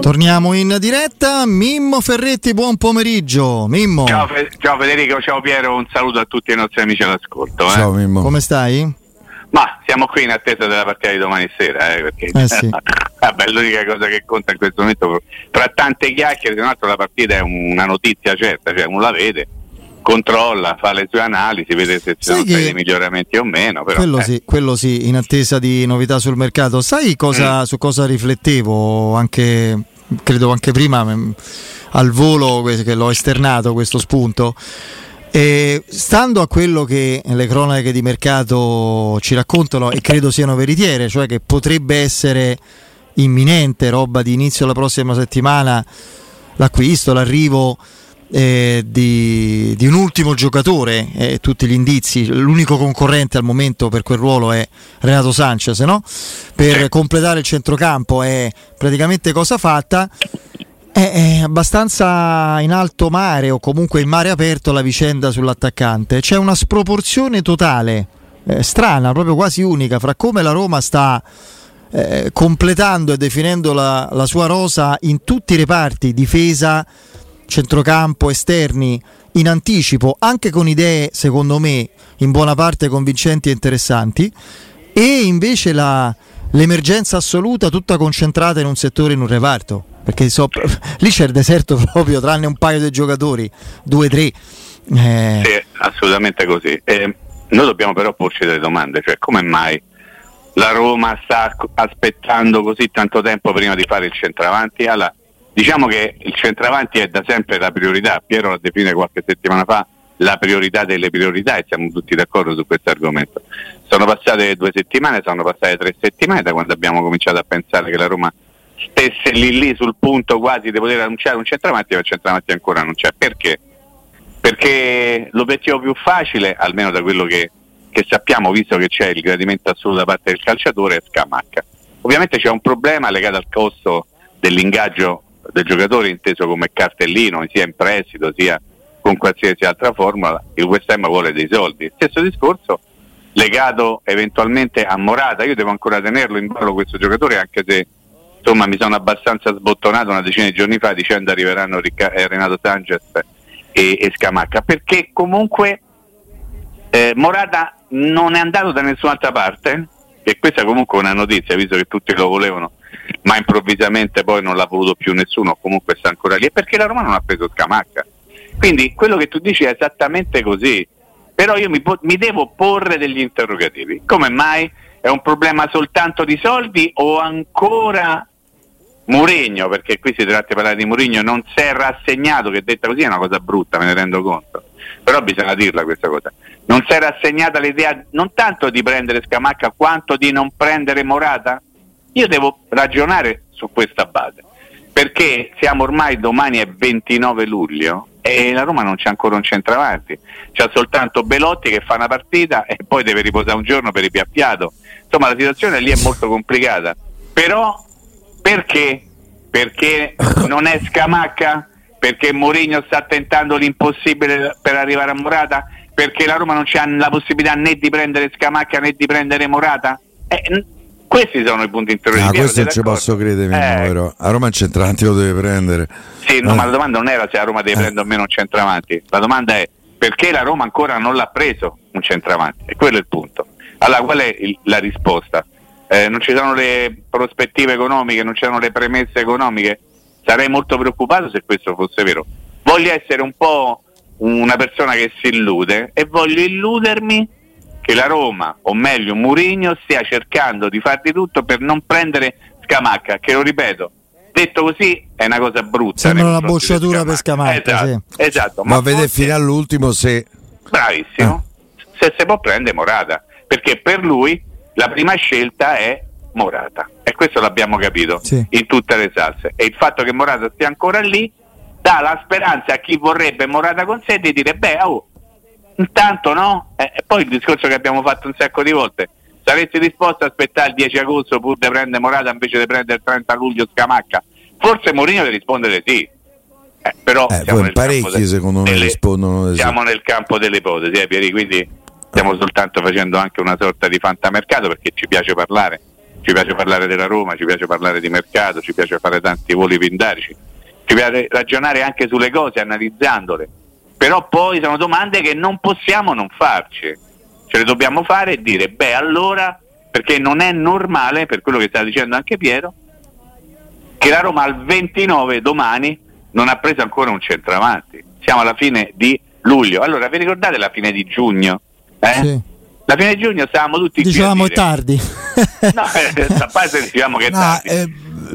Torniamo in diretta. Mimmo Ferretti, buon pomeriggio. Mimmo. Ciao, Fe- ciao Federico, ciao Piero, un saluto a tutti i nostri amici all'ascolto. Eh. Ciao Mimmo. Come stai? Ma siamo qui in attesa della partita di domani sera, eh, perché Eh sì. vabbè, l'unica cosa che conta in questo momento, tra tante chiacchiere, tra l'altro la partita è una notizia certa, cioè uno la vede, controlla, fa le sue analisi, vede se ci sono stati dei miglioramenti o meno. Però, Quello eh, sì, quello sì, in attesa di novità sul mercato. Sai cosa, su cosa riflettevo anche, credo anche prima mh, al volo che l'ho esternato questo spunto? E stando a quello che le cronache di mercato ci raccontano e credo siano veritiere, cioè che potrebbe essere imminente, roba di inizio la prossima settimana, l'acquisto, l'arrivo eh, di, di un ultimo giocatore, eh, tutti gli indizi, l'unico concorrente al momento per quel ruolo è Renato Sanchez, no? per completare il centrocampo è praticamente cosa fatta. È, abbastanza in alto mare o comunque in mare aperto la vicenda sull'attaccante. C'è una sproporzione totale, eh, strana, proprio quasi unica, fra come la Roma sta eh, completando e definendo la, la sua rosa in tutti i reparti, difesa, centrocampo, esterni, in anticipo, anche con idee, secondo me, in buona parte convincenti e interessanti, e invece la- l'emergenza assoluta tutta concentrata in un settore, in un reparto. Perché so- lì c'è il deserto proprio, tranne un paio di giocatori, due tre. Eh, Sì, assolutamente così. Eh, noi dobbiamo però porci delle domande, cioè come mai la Roma sta aspettando così tanto tempo prima di fare il centravanti? Allora, diciamo che il centravanti è da sempre la priorità, Piero la define qualche settimana fa la priorità delle priorità e siamo tutti d'accordo su questo argomento. Sono passate due settimane, sono passate tre settimane da quando abbiamo cominciato a pensare che la Roma stesse lì lì sul punto quasi di poter annunciare un centravanti, ma il centravanti ancora non c'è. Perché? perché l'obiettivo più facile, almeno da quello che, che sappiamo, visto che c'è il gradimento assoluto da parte del calciatore, è Scamacca. Ovviamente c'è un problema legato al costo dell'ingaggio del giocatore, inteso come cartellino, sia in prestito sia con qualsiasi altra formula. Il West Ham vuole dei soldi. Stesso discorso legato eventualmente a Morata. Io devo ancora tenerlo in ballo questo giocatore, anche se insomma mi sono abbastanza sbottonato una decina di giorni fa dicendo arriveranno Ricca- eh, Renato Sanchez e, e Scamacca perché comunque eh, Morata non è andato da nessun'altra parte e questa comunque è una notizia visto che tutti lo volevano ma improvvisamente poi non l'ha voluto più nessuno comunque sta ancora lì è perché la Roma non ha preso Scamacca. Quindi quello che tu dici è esattamente così. Però io mi, mi devo porre degli interrogativi. Come mai? È un problema soltanto di soldi o ancora Mourinho, perché qui si tratta di parlare di Mourinho, non si è rassegnato, che detta così è una cosa brutta, me ne rendo conto, però bisogna dirla questa cosa, non si è rassegnata l'idea non tanto di prendere Scamacca quanto di non prendere Morata? Io devo ragionare su questa base, perché siamo ormai domani è 29 luglio e la Roma non c'è ancora un centravanti, c'è soltanto Belotti che fa una partita e poi deve riposare un giorno per ripiappiato, insomma la situazione lì è molto complicata, però perché? Perché non è Scamacca? Perché Mourinho sta tentando l'impossibile per arrivare a Morata? Perché la Roma non c'ha la possibilità né di prendere Scamacca né di prendere Morata? Eh, questi sono i punti Ah, interrogativi. questo non ci posso credere, Eh, però. A Roma il centrante lo deve prendere. Sì, no, Eh. ma la domanda non era se la Roma deve prendere o meno un centravanti, la domanda è perché la Roma ancora non l'ha preso un centravanti? E quello è il punto. Allora, qual è il- la risposta? Eh, non ci sono le prospettive economiche, non ci sono le premesse economiche? Sarei molto preoccupato se questo fosse vero. Voglio essere un po' una persona che si illude e voglio illudermi che la Roma, o meglio Mourinho, stia cercando di far di tutto per non prendere Scamacca, che lo ripeto, detto così è una cosa brutta. Sembra una bocciatura per Scamacca, Esatto, sì. esatto, Ma, vede forse- fino all'ultimo se. Bravissimo. Se si può prendere Morata, perché per lui la prima scelta è Morata. E questo l'abbiamo capito Sì. in tutte le salse. E il fatto che Morata stia ancora lì dà la speranza a chi vorrebbe Morata con sé di dire, beh, oh, intanto no? Eh, E poi il discorso che abbiamo fatto un sacco di volte. Saresti disposto a aspettare il 10 agosto pur di prendere Morata invece di prendere il 30 luglio Scamacca? Forse Mourinho deve rispondere sì. Eh, però Eh, siamo poi parecchi secondo me delle- rispondono siamo nel campo delle ipotesi, eh, Pieri, quindi stiamo soltanto facendo anche una sorta di fantamercato perché ci piace parlare, ci piace parlare della Roma, ci piace parlare di mercato, ci piace fare tanti voli pindarici, ci piace ragionare anche sulle cose analizzandole, però poi sono domande che non possiamo non farci, ce le dobbiamo fare e dire, beh allora, perché non è normale, per quello che sta dicendo anche Piero, che la Roma al 29 domani non ha preso ancora un centravanti. Siamo alla fine di luglio. Allora, vi ricordate la fine di giugno? Eh? Sì. La fine di giugno stavamo tutti qui Dicevamo dire- tardi. No, eh, a parte diciamo che è No, tardi. eh,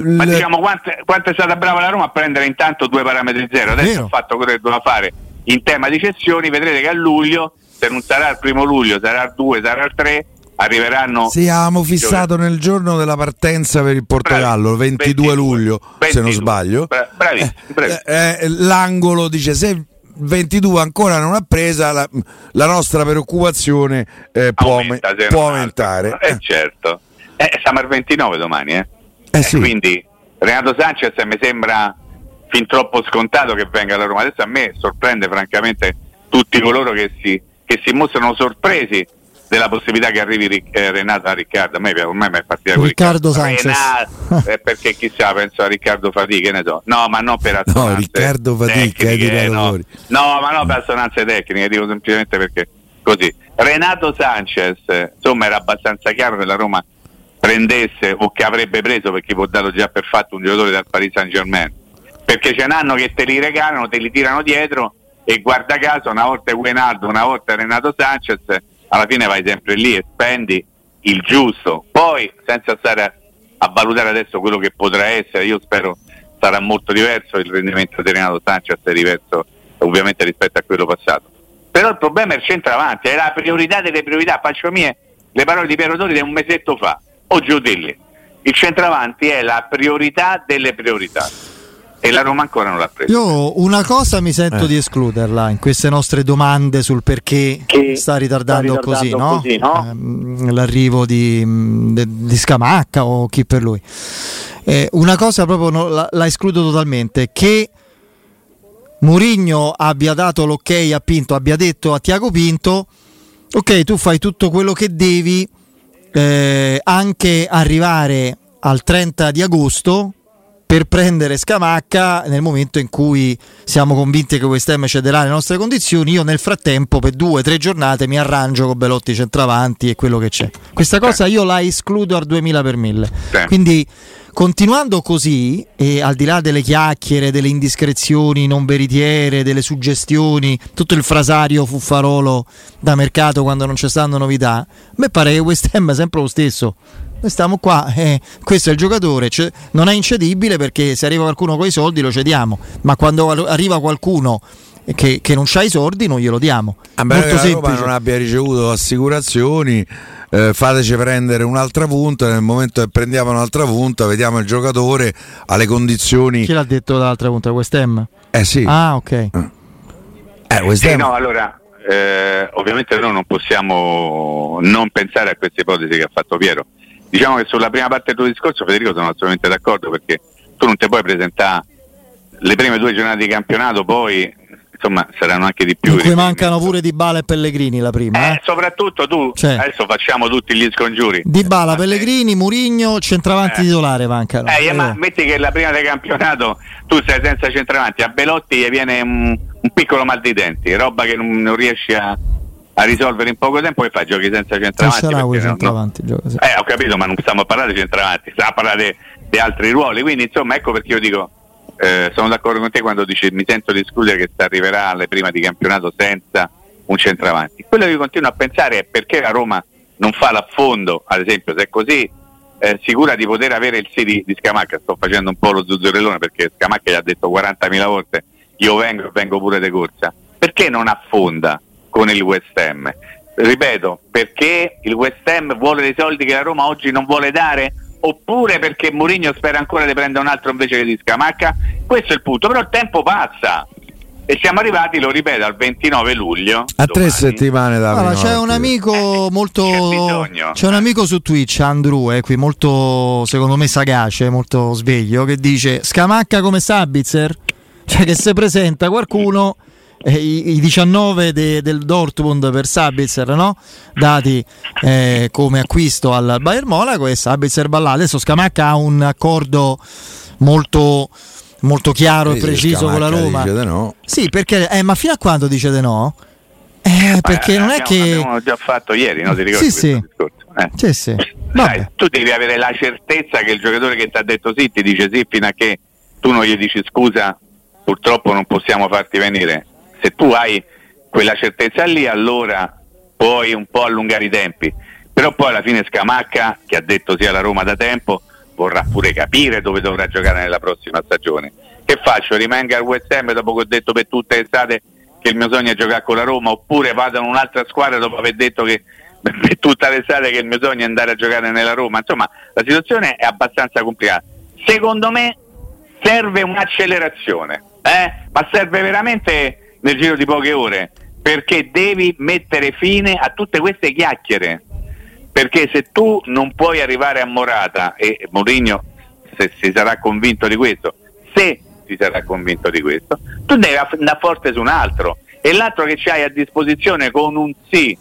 Ma diciamo quanto, quanto è stata brava la Roma a prendere intanto due parametri zero. Adesso ha fatto quello che doveva fare in tema di cessioni. Vedrete che a luglio, se non sarà il primo luglio, sarà il 2, sarà il 3, arriveranno. Sì, avevamo fissato nel giorno della partenza per il Portogallo, Bravi. 22 luglio, se non 22. sbaglio. Bra- bravissimo, bravissimo. Eh, eh, l'angolo dice se 22 ancora non ha presa la, la nostra preoccupazione eh, può, Aumenta, aume- se può aumentare. altro. Eh, certo. Eh, siamo al 29 domani, eh. Eh, Eh, sì. Quindi Renato Sanchez mi sembra fin troppo scontato che venga alla Roma. Adesso a me sorprende francamente tutti coloro che si, che si mostrano sorpresi della possibilità che arrivi eh, Renato a Riccardo. A me ormai mi è partita con Riccardo Sanchez. Renato, eh, perché chissà, penso a Riccardo Fatì, che ne so. No, ma non per assonanze Riccardo Fatì, che hai tecniche, tirato no. fuori. No, ma no per assonanze tecniche, dico semplicemente perché così. Renato Sanchez, eh, insomma, era abbastanza chiaro che la Roma prendesse o che avrebbe preso perché può dato già per fatto un giocatore dal Paris Saint Germain. Perché ce n'hanno che te li regalano, te li tirano dietro e guarda caso una volta è Guenaldo, una volta Renato Sanchez, alla fine vai sempre lì e spendi il giusto. Poi, senza stare a valutare adesso quello che potrà essere, io spero sarà molto diverso il rendimento di Renato Sanchez è diverso ovviamente rispetto a quello passato. Però il problema è il centravanti, è la priorità delle priorità. Faccio mie le parole di Piero Tori di un mesetto fa, o giù di lì. Il centravanti è la priorità delle priorità e la Roma ancora non l'ha presa. Io una cosa mi sento Eh. di escluderla in queste nostre domande sul perché sta ritardando, sta ritardando così, no? così, no? Ehm, l'arrivo di, de- di Scamacca o chi per lui. Eh, una cosa proprio no- la, la escludo totalmente, che Mourinho abbia dato l'ok a Pinto, abbia detto a Tiago Pinto, ok tu fai tutto quello che devi, eh, anche arrivare al 30 di agosto per prendere Scamacca nel momento in cui siamo convinti che West Ham cederà le nostre condizioni. Io nel frattempo per due o tre giornate mi arrangio con Belotti centravanti e quello che c'è. Questa cosa io la escludo al 2000 per 1000. Sì. Quindi continuando così e al di là delle chiacchiere, delle indiscrezioni non veritiere, delle suggestioni, tutto il frasario fuffarolo da mercato quando non c'è stanno novità, a me pare che West Ham è sempre lo stesso. Noi stiamo qua, eh, questo è il giocatore, cioè, non è incedibile perché se arriva qualcuno con i soldi lo cediamo, ma quando arriva qualcuno che, che non ha i soldi non glielo diamo. A meno che Molto la Roma non abbia ricevuto assicurazioni, eh, fateci prendere un'altra punta. Nel momento che prendiamo un'altra punta, vediamo il giocatore alle condizioni. Chi l'ha detto dall'altra punta? West Ham? Eh sì, Ah, ok. eh, West Sì, Ham- no, allora, eh, ovviamente noi non possiamo non pensare a queste ipotesi che ha fatto Piero. Diciamo che sulla prima parte del tuo discorso, Federico, sono assolutamente d'accordo perché tu non ti puoi presentare le prime due giornate di campionato, poi insomma saranno anche di più. In cui mancano pure Di Bala e Pellegrini la prima. Eh, Eh? soprattutto tu, Cioè. adesso facciamo tutti gli scongiuri. Di Bala, Eh, Pellegrini, Murigno, centravanti Eh. titolare mancano. Eh, Eh, ma metti che la prima del campionato tu sei senza centravanti, a Belotti gli viene un, un piccolo mal di denti, roba che non, non riesci a, a risolvere in poco tempo e fai giochi senza centravanti. Sharawi perché no- centravanti, gioca, sì. Eh, ho capito, ma non stiamo a parlare di centravanti, stiamo a parlare di altri ruoli. Quindi, insomma, ecco perché io dico: eh, sono d'accordo con te quando dici mi sento di escludere che si arriverà alle prime di campionato senza un centravanti. Quello che io continuo a pensare è perché la Roma non fa l'affondo, ad esempio, se è così eh, sicura di poter avere il sì di, di Scamacca. Sto facendo un po' lo zuzzurellone perché Scamacca gli ha detto 40.000 volte io vengo e vengo pure di corsa. Perché non affonda con il West Ham? Ripeto, perché il West Ham vuole dei soldi che la Roma oggi non vuole dare oppure perché Mourinho spera ancora di prendere un altro invece che di Scamacca? Questo è il punto, però il tempo passa. E siamo arrivati, lo ripeto, al 29 luglio. A tre domani. settimane da Allora, c'è un amico Eh, molto. c'è. C'è un amico su Twitch, Andrew, eh, qui molto, secondo me, sagace, molto sveglio, che dice: Scamacca come Sabitzer? Cioè, che se presenta qualcuno. Eh, i, i 19 de- del Dortmund per Sabitzer, no? Dati eh, come acquisto al Bayern Monaco e Sabitzer là. Adesso Scamacca ha un accordo molto, molto chiaro e preciso con la Roma. dice di no. Sì, perché, eh, ma fino a quando dice di no? Eh, perché Eh, non è abbiamo- che. Abbiamo già fatto ieri, no? Ti ricordi Sì, sì. Eh. Sì, sì. Sai, tu devi avere la certezza che il giocatore che ti ha detto sì ti dice sì fino a che tu non gli dici scusa, purtroppo non possiamo farti venire. Se tu hai quella certezza lì, allora puoi un po' allungare i tempi. Però poi alla fine Scamacca, che ha detto sì alla Roma da tempo, vorrà pure capire dove dovrà giocare nella prossima stagione. Che faccio? Rimango al West Ham dopo che ho detto per tutte le estate che il mio sogno è giocare con la Roma, oppure vado in un'altra squadra dopo aver detto che per tutta l'estate che il mio sogno è andare a giocare nella Roma. Insomma, la situazione è abbastanza complicata. Secondo me serve un'accelerazione, eh? ma serve veramente nel giro di poche ore, perché devi mettere fine a tutte queste chiacchiere. Perché se tu non puoi arrivare a Morata e Mourinho se si sarà convinto di questo, se si sarà convinto di questo, tu devi andare forte su un altro e l'altro che c'hai a disposizione con un sì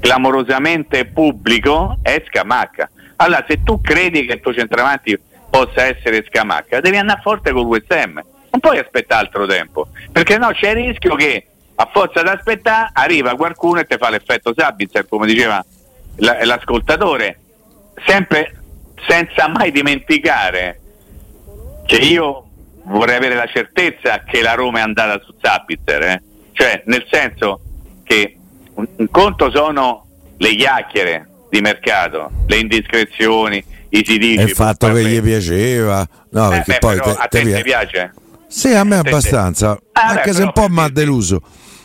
clamorosamente pubblico è Scamacca. Allora, se tu credi che il tuo centravanti possa essere Scamacca, devi andare forte con West Ham. Non puoi aspettare altro tempo, perché no c'è il rischio che a forza di aspettare arriva qualcuno e ti fa l'effetto Sabitzer, come diceva la- l'ascoltatore, sempre senza mai dimenticare che io vorrei avere la certezza che la Roma è andata su Sabitzer, eh? cioè nel senso che un, un conto sono le chiacchiere di mercato, le indiscrezioni, i si dice. Il fatto che gli piaceva. No, Eh, perché beh, poi te- a te te piace? Sì, a me abbastanza. Ah, anche beh, se un po' mi ha deluso,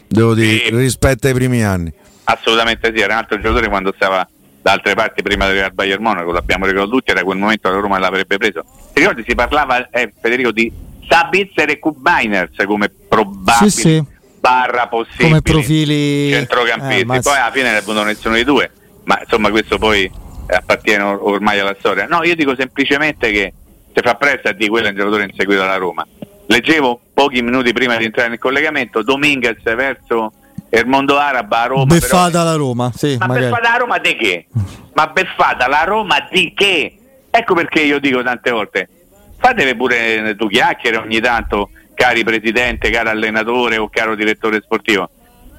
devo dire, Sì. rispetto ai primi anni. Assolutamente sì, era un altro giocatore quando stava da altre parti prima di arrivare al Bayern Monaco, l'abbiamo ricordato tutti, era quel momento che la Roma l'avrebbe preso. Ti ricordi si parlava, eh, Federico, di Sabitzer e Kubiners come probabili Sì, sì. barra possibili Come profili- centrocampisti, eh, ma- poi alla fine ne è venuto nessuno dei due, ma insomma questo poi appartiene or- ormai alla storia. No, io dico semplicemente che si fa presto a dire quello è un giocatore inseguito dalla Roma. Leggevo pochi minuti prima di entrare nel collegamento Dominguez verso il mondo arabo a Roma. però- Beffata la Roma, sì, ma magari. beffata la Roma di che? Ma beffata la Roma di che? Ecco perché io dico tante volte, fatevi pure tu chiacchiere ogni tanto, cari presidente, caro allenatore o caro direttore sportivo.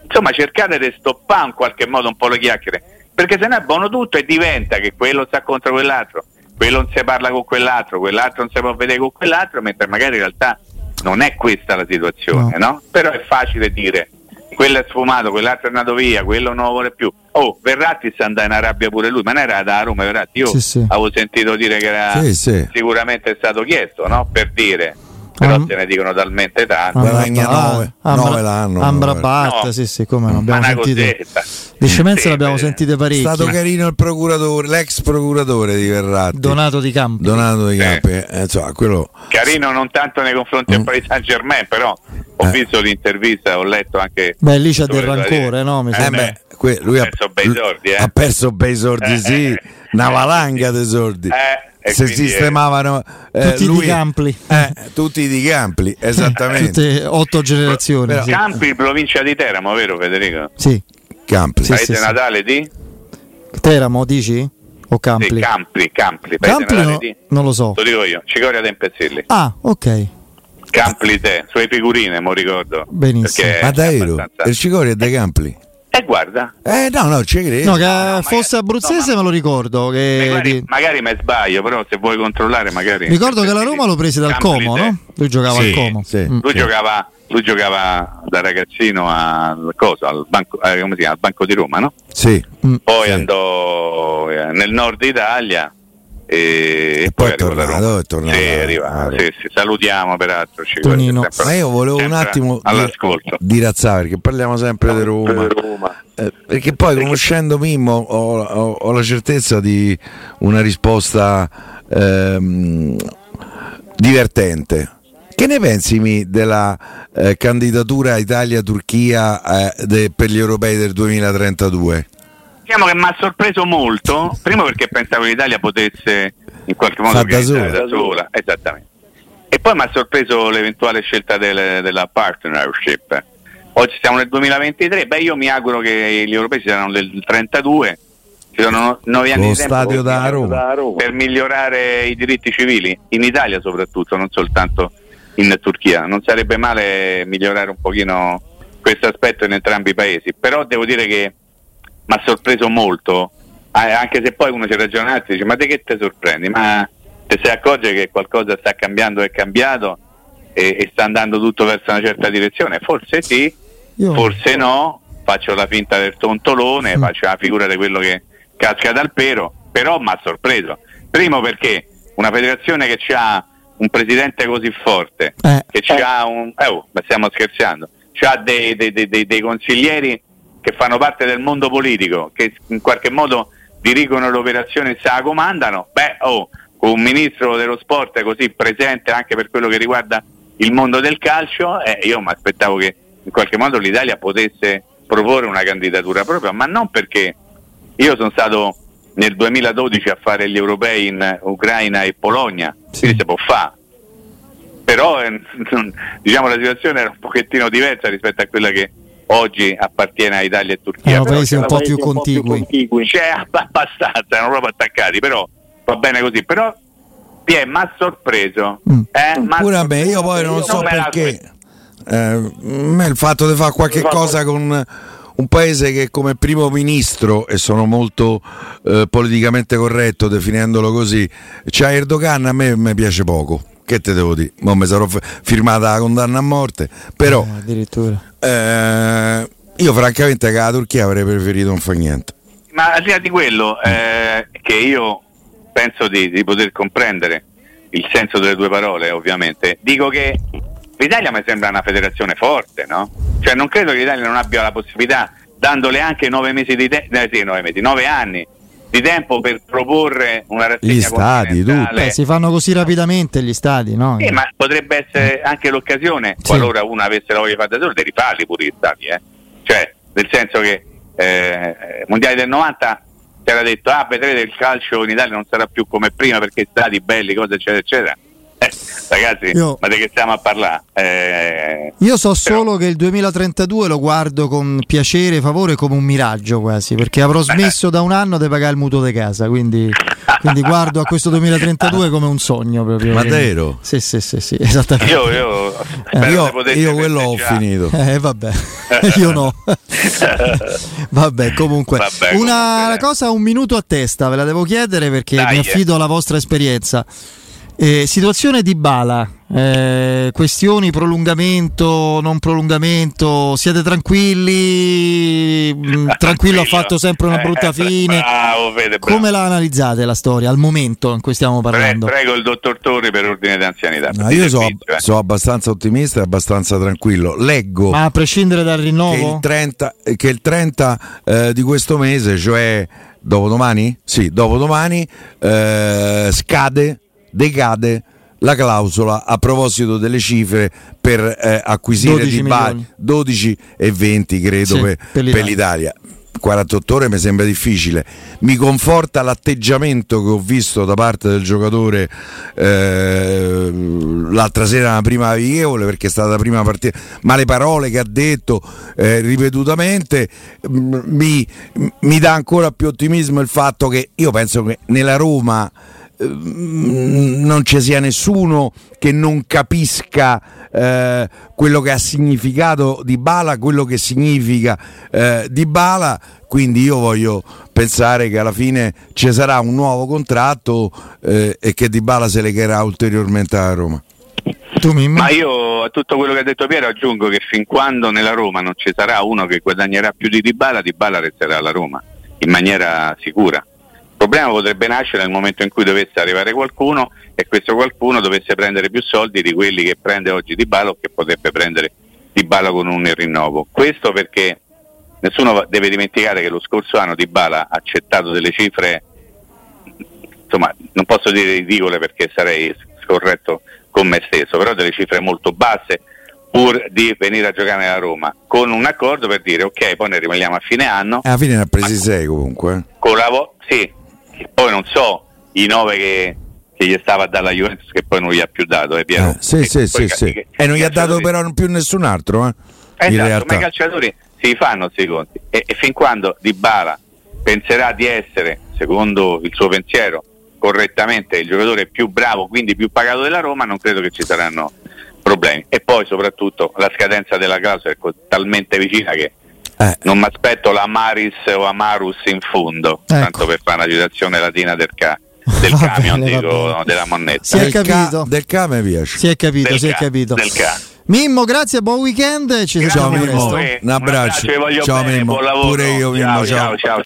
Insomma, cercate di stoppare in qualche modo un po' le chiacchiere, perché se no è buono tutto e diventa che quello sta contro quell'altro, quello non si parla con quell'altro, quell'altro non si può vedere con quell'altro, mentre magari in realtà non è questa la situazione, no? Però è facile dire quello è sfumato, quell'altro è andato via, quello non lo vuole più. Oh, Verratti sta andando in Arabia pure lui, ma non era da Roma Verratti, io Sì, sì. avevo sentito dire che era Sì, sicuramente è stato chiesto, no? Per dire, però Am- se ne dicono talmente tanti. Guadagna nove, Ambra- nove l'anno, Amrabat, No. sì, sì, come no, abbiamo una sentito. Di scemenze Sì, l'abbiamo beh. sentite È stato carino il procuratore, l'ex procuratore di Verratti. Donato di campo. Donato di Sì. Campi. eh, insomma, quello Carino non tanto nei confronti Mm. del Paris Saint Germain, però ho Eh. visto l'intervista, ho letto anche. Beh, lì c'è del rancore, no? Mi Eh, Eh beh, que- lui Ha perso bei sordi, eh. ha perso bei sordi, Eh, sì, eh, una eh, valanga di sordi. Eh, Se sistemavano eh, Tutti lui, di Campli. eh, tutti di Campli, esattamente. Tutte otto generazioni. Però- sì. Campi, provincia di Teramo, vero Federico? Sì. Campli. Sì, Paese sì, sì. natale di? Teramo, dici? O Campli? Sì, Campli, Campli, paese Campli natale no- di? non lo so. Lo dico io, Cicoria de Impezzilli. Ah, ok. Campli te, sulle figurine, mo ricordo. Benissimo. Ma davvero? abbastanza- Il Cicoria è dei Campli? Eh guarda, Eh no, no, ci credo. No, che no, fosse magari- abruzzese no, ma- me lo ricordo. Che magari, di- magari me sbaglio, però se vuoi controllare magari... Ricordo che la Roma lo prese dal Como, no? Lui giocava Sì, al Como. sì. Mm. Lui, Sì. giocava, lui giocava da ragazzino al, cosa, al, banco, eh, come si chiama? al Banco di Roma, no? Sì. Mm. Poi Sì. andò eh, nel nord Italia e, e poi, poi è tornato, è tornato. Sì, è arrivato. Sì, sì, salutiamo peraltro. Tonino. Ma io volevo un attimo all'ascolto. di razzare perché parliamo sempre di Roma. Roma. Eh, perché poi conoscendo Mimmo ho, ho, ho, la certezza di una risposta ehm, divertente. Che ne pensi Mi, della eh, candidatura Italia-Turchia eh, de, per gli europei del 2032? Diciamo che mi ha sorpreso molto, primo perché pensavo che l'Italia potesse in qualche modo da sola. da sola, esattamente. E poi mi ha sorpreso l'eventuale scelta del, della partnership. Oggi siamo nel 2023, beh io mi auguro che gli europei siano del 32, ci sono nove anni Lo di tempo stadio da Roma. da Roma per migliorare i diritti civili, in Italia soprattutto, non soltanto in Turchia. Non sarebbe male migliorare un pochino questo aspetto in entrambi i paesi, però devo dire che mi ha sorpreso molto, anche se poi uno ci ragiona e dice ma di che ti sorprendi? Ma te si accorge che qualcosa sta cambiando, è cambiato e, e sta andando tutto verso una certa direzione? Forse sì, Io... forse no, faccio la finta del tontolone, mm. faccio la figura di quello che casca dal pero, però mi ha sorpreso. Primo perché una federazione che ha un presidente così forte, eh. che eh. ha un... Eh, oh, stiamo scherzando, ha dei, dei, dei, dei consiglieri che fanno parte del mondo politico, che in qualche modo dirigono l'operazione e se la comandano, beh, oh, con un ministro dello sport così presente anche per quello che riguarda il mondo del calcio, eh, io mi aspettavo che in qualche modo l'Italia potesse proporre una candidatura propria, ma non perché io sono stato nel 2012 a fare gli europei in Ucraina e Polonia, sì. quindi si può fare. Però eh, diciamo la situazione era un pochettino diversa rispetto a quella che oggi appartiene a Italia e Turchia. Sono paesi un po' più contigui. C'è abbastanza, erano proprio attaccati, però va bene così. Però Pie mi ha sorpreso. Mm. Eh, Pure a me, io poi non, non so perché. Eh, il fatto di fare qualche cosa con un paese che come primo ministro, e sono molto eh, politicamente corretto definendolo così, c'ha Erdogan, a me mi piace poco. Che te devo dire? Mo mi sarò firmata la condanna a morte, però eh, addirittura. Eh, io francamente che la Turchia avrei preferito non fare niente. Ma al di là di quello, eh, che io penso di, di, poter comprendere il senso delle due parole, ovviamente, dico che l'Italia mi sembra una federazione forte, no? Cioè non credo che l'Italia non abbia la possibilità, dandole anche nove mesi di tempo, eh, sì, nove mesi, nove anni di tempo per proporre una rassegna gli stati, Beh, si fanno così rapidamente gli stati, no? Sì, ma potrebbe essere anche l'occasione, sì. qualora uno avesse la voglia di fare da solo, di rifarli pure gli stati, eh? Cioè, nel senso che eh, Mondiali del 90 si era detto, ah, vedrete il calcio in Italia non sarà più come prima perché stati belli, cose eccetera, eccetera eh, ragazzi, io, ma di che stiamo a parlare? Eh, io so però... solo che il 2032 lo guardo con piacere e favore come un miraggio quasi, perché avrò smesso da un anno di pagare il mutuo di casa, quindi, quindi guardo a questo 2032 come un sogno proprio. Ma vero? Sì, sì, sì, sì, esattamente. Io, io, eh, io, io quello ho finito. Eh, vabbè, io no. vabbè, comunque. Vabbè, Una comunque, cosa, un minuto a testa, ve la devo chiedere perché Dai, mi affido alla vostra esperienza. Eh, situazione di Bala, eh, questioni prolungamento, non prolungamento, siete tranquilli? Mm, tranquillo ha fatto sempre una brutta eh, fine. Bravo, vede, bravo. Come la analizzate la storia al momento in cui stiamo parlando? Pre- prego il dottor Torri per ordine d'anzianità. No, io sono so abbastanza ottimista e abbastanza tranquillo. Leggo. Ma a prescindere dal rinnovo? Che il 30, che il 30 eh, di questo mese, cioè dopodomani? Sì, dopodomani eh, scade decade la clausola a proposito delle cifre per eh, acquisire di Bari 12 e 20 credo sì, per, per, l'Italia. per l'Italia 48 ore mi sembra difficile. Mi conforta l'atteggiamento che ho visto da parte del giocatore eh, l'altra sera, la prima amichevole, perché è stata la prima partita, ma le parole che ha detto eh, ripetutamente mm, mi, mi dà ancora più ottimismo il fatto che io penso che nella Roma non ci sia nessuno che non capisca eh, quello che ha significato di Bala, quello che significa eh, di Bala, quindi io voglio pensare che alla fine ci sarà un nuovo contratto eh, e che Di Bala se legherà ulteriormente a Roma. Ma io a tutto quello che ha detto Piero aggiungo che fin quando nella Roma non ci sarà uno che guadagnerà più di Dybala, Dybala resterà alla Roma in maniera sicura problema potrebbe nascere nel momento in cui dovesse arrivare qualcuno e questo qualcuno dovesse prendere più soldi di quelli che prende oggi Di Bala o che potrebbe prendere Di Bala con un rinnovo. Questo perché nessuno deve dimenticare che lo scorso anno Di Bala ha accettato delle cifre, insomma non posso dire ridicole perché sarei scorretto con me stesso, però delle cifre molto basse pur di venire a giocare nella Roma, con un accordo per dire ok, poi ne rimaniamo a fine anno. E alla fine ne ha presi 6 comunque. eh. Con la vo- sì, che poi non so i 9 che, che gli stava a dare la Juventus che poi non gli ha più dato, è Piero. Eh, sì, E sì, sì, ca- sì. che- E non gli ha dato però più nessun altro, eh. in Esatto, ma i realtà. calciatori si fanno questi conti e, e fin quando Di Bala penserà di essere, secondo il suo pensiero, correttamente il giocatore più bravo, quindi più pagato della Roma, non credo che ci saranno problemi. E poi soprattutto la scadenza della clausola è talmente vicina che Eh. non mi aspetto la Maris o Amarus in fondo, Ecco. tanto per fare una citazione latina del, ca- del camion, bene, dico, bene. della monnetta. Si è Del ca- capito. del ca mi piace. Si è capito, Del si è ca- capito. del ca. Mimmo, grazie, buon weekend. Ci Grazie sentiamo presto. Un abbraccio. vi voglio Ciao bene, Mimmo. buon lavoro. Pure io, Mimmo, ciao, ciao. ciao. ciao.